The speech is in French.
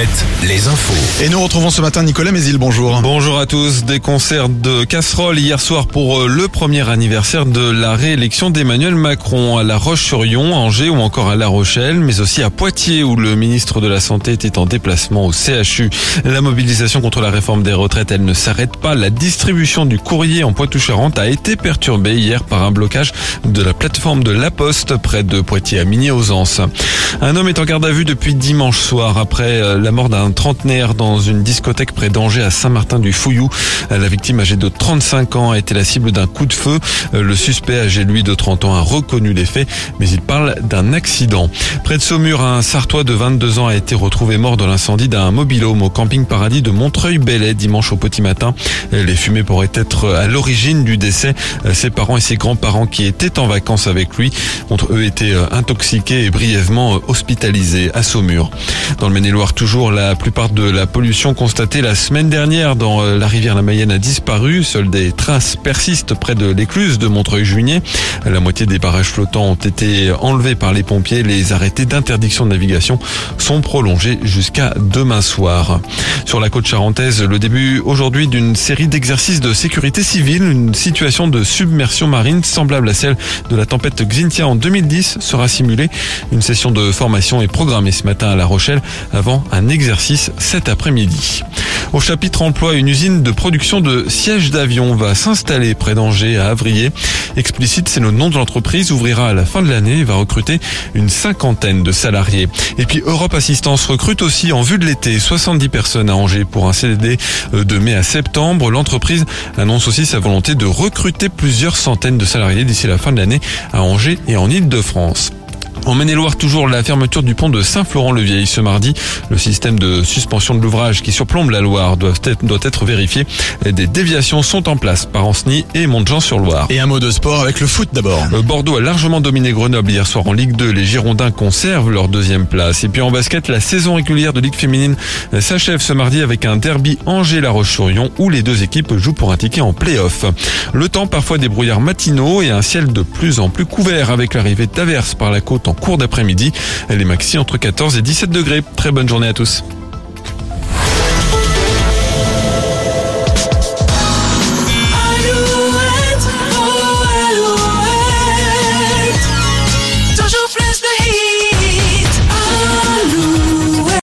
7, les infos. Et nous retrouvons ce matin Nicolas Mézil, bonjour. Bonjour à tous. Des concerts de casseroles hier soir pour euh, le premier anniversaire de la réélection d'Emmanuel Macron à La Roche-sur-Yon, Angers ou encore à La Rochelle, mais aussi à Poitiers où le ministre de la Santé était en déplacement au CHU. La mobilisation contre la réforme des retraites, elle ne s'arrête pas. La distribution du courrier en Poitou-Charentes a été perturbée hier par un blocage de la plateforme de La Poste près de Poitiers à migné aux Anses. Un homme est en garde à vue depuis dimanche soir après euh, la mort d'un trentenaire dans une discothèque près d'Angers à Saint-Martin-du-Fouillou. Euh, la victime âgée de 35 ans a été la cible d'un coup de feu. Euh, le suspect âgé lui de 30 ans a reconnu les faits, mais il parle d'un accident. Près de Saumur, un Sartois de 22 ans a été retrouvé mort dans l'incendie d'un mobilhome au camping paradis de Montreuil-Bellay dimanche au petit matin. Les fumées pourraient être à l'origine du décès. Ses parents et ses grands-parents qui étaient en vacances avec lui ont eux été intoxiqués et brièvement hospitalisés à Saumur. Dans le Maine-et-Loire toujours, la plupart de la pollution constatée la semaine dernière dans euh, la rivière la Mayenne a disparu. Seules des traces persistent près de l'écluse de Montreuil-Juigné. La moitié des barrages flottants ont été enlevés par les pompiers. Les arrêtés d'interdiction de navigation sont prolongés jusqu'à demain soir. Sur la côte charentaise, le début aujourd'hui d'une série d'exercices de sécurité civile, une situation de submersion marine semblable à celle de la tempête Xintia en 2010 sera simulée. Une session de formation est programmée ce matin à La Rochelle avant un exercice cet après-midi. Au chapitre emploi, une usine de production de sièges d'avion va s'installer près d'Angers à Avrier. Explicite, c'est le nom de l'entreprise, ouvrira à la fin de l'année et va recruter une cinquantaine de salariés. Et puis Europe Assistance recrute aussi en vue de l'été 70 personnes à Angers pour un CDD euh, de mai à septembre. L'entreprise annonce aussi sa volonté de recruter plusieurs centaines de salariés d'ici la fin de l'année à Angers et en Ile-de-France. En Maine-et-Loire, toujours la fermeture du pont de Saint-Florent-le-Vieil ce mardi. Le système de suspension de l'ouvrage qui surplombe la Loire doit être, doit être vérifié. Des déviations sont en place par Ancenis et Montjean-sur-Loire. Et un mot de sport avec le foot d'abord. Bordeaux a largement dominé Grenoble hier soir en Ligue 2. Les Girondins conservent leur deuxième place. Et puis en basket, la saison régulière de Ligue féminine s'achève ce mardi avec un derby Angers-La Roche-sur-Yon où les deux équipes jouent pour un ticket en play-off. Le temps, parfois des brouillards matinaux et un ciel de plus en plus couvert avec l'arrivée d'averses par la côte en cours d'après-midi. Les maxi entre 14 et 17 degrés. Très bonne journée à tous.